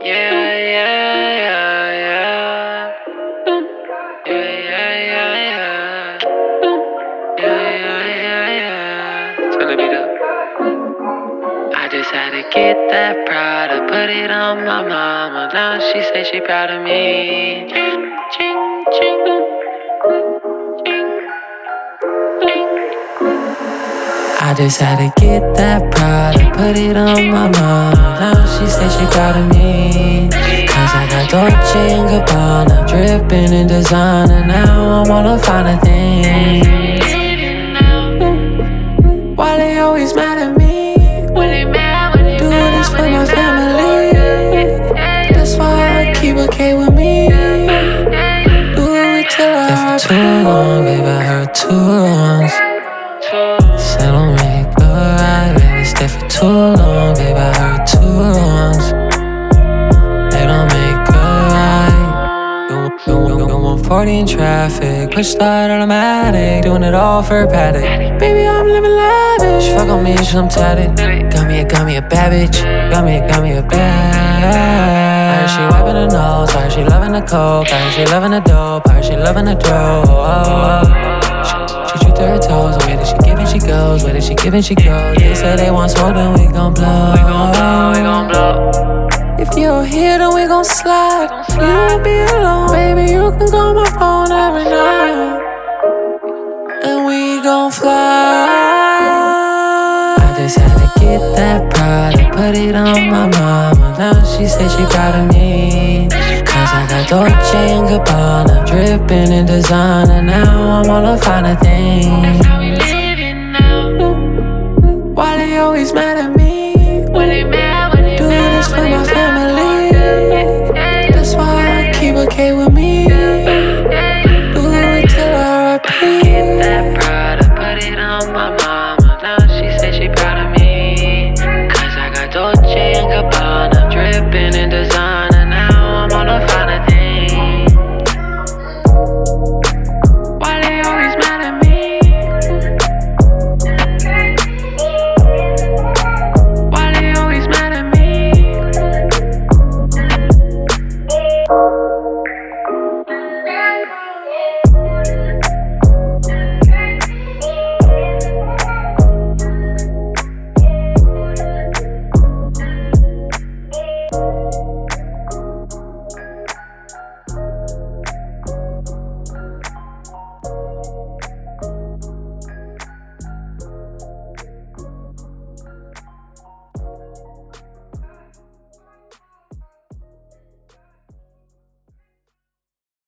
Yeah, yeah, yeah, yeah. Yeah, yeah, yeah, yeah. Yeah, yeah, yeah, yeah. Turn the beat up. I just had to get that Prada, put it on my mama. Now she say she proud of me. Ching, ching, I just had to get that Prada, put it on my mama. Now she say she proud of me. Cause I got Dolce and Gabbana, dripping in designer. Now I wanna find a thing. Why they always mad at me? Do this for my family. That's why I keep a K with me. Do it till I too long, baby. I hurt too long. Long, baby. I hurt too long. They don't make a right. You, you, you 140 in traffic, push start automatic, doing it all for a paddock. Baby, I'm living lavish. Fuck on me, shit, I'm tatted. Got me a, got me a bad bitch. Got me, got me a bad. I heard she wiping her nose. I heard she loving the coke. I heard she loving the dope. I heard she loving the dope. She, she drooped her toes. The way that she goes. Way that she giving, she goes. They say they want smoke, then we gon' blow. We gon' blow, we gon' blow. If you're here, then we gon' slide. You won't be alone, baby. You can call my phone every night, and we gon' fly. I just had to get that Prada, put it on my mama. Now she say she proud of me. Cause I got Dolce and Gabbana, dripping in designer. Now I wanna find a thing. Always mad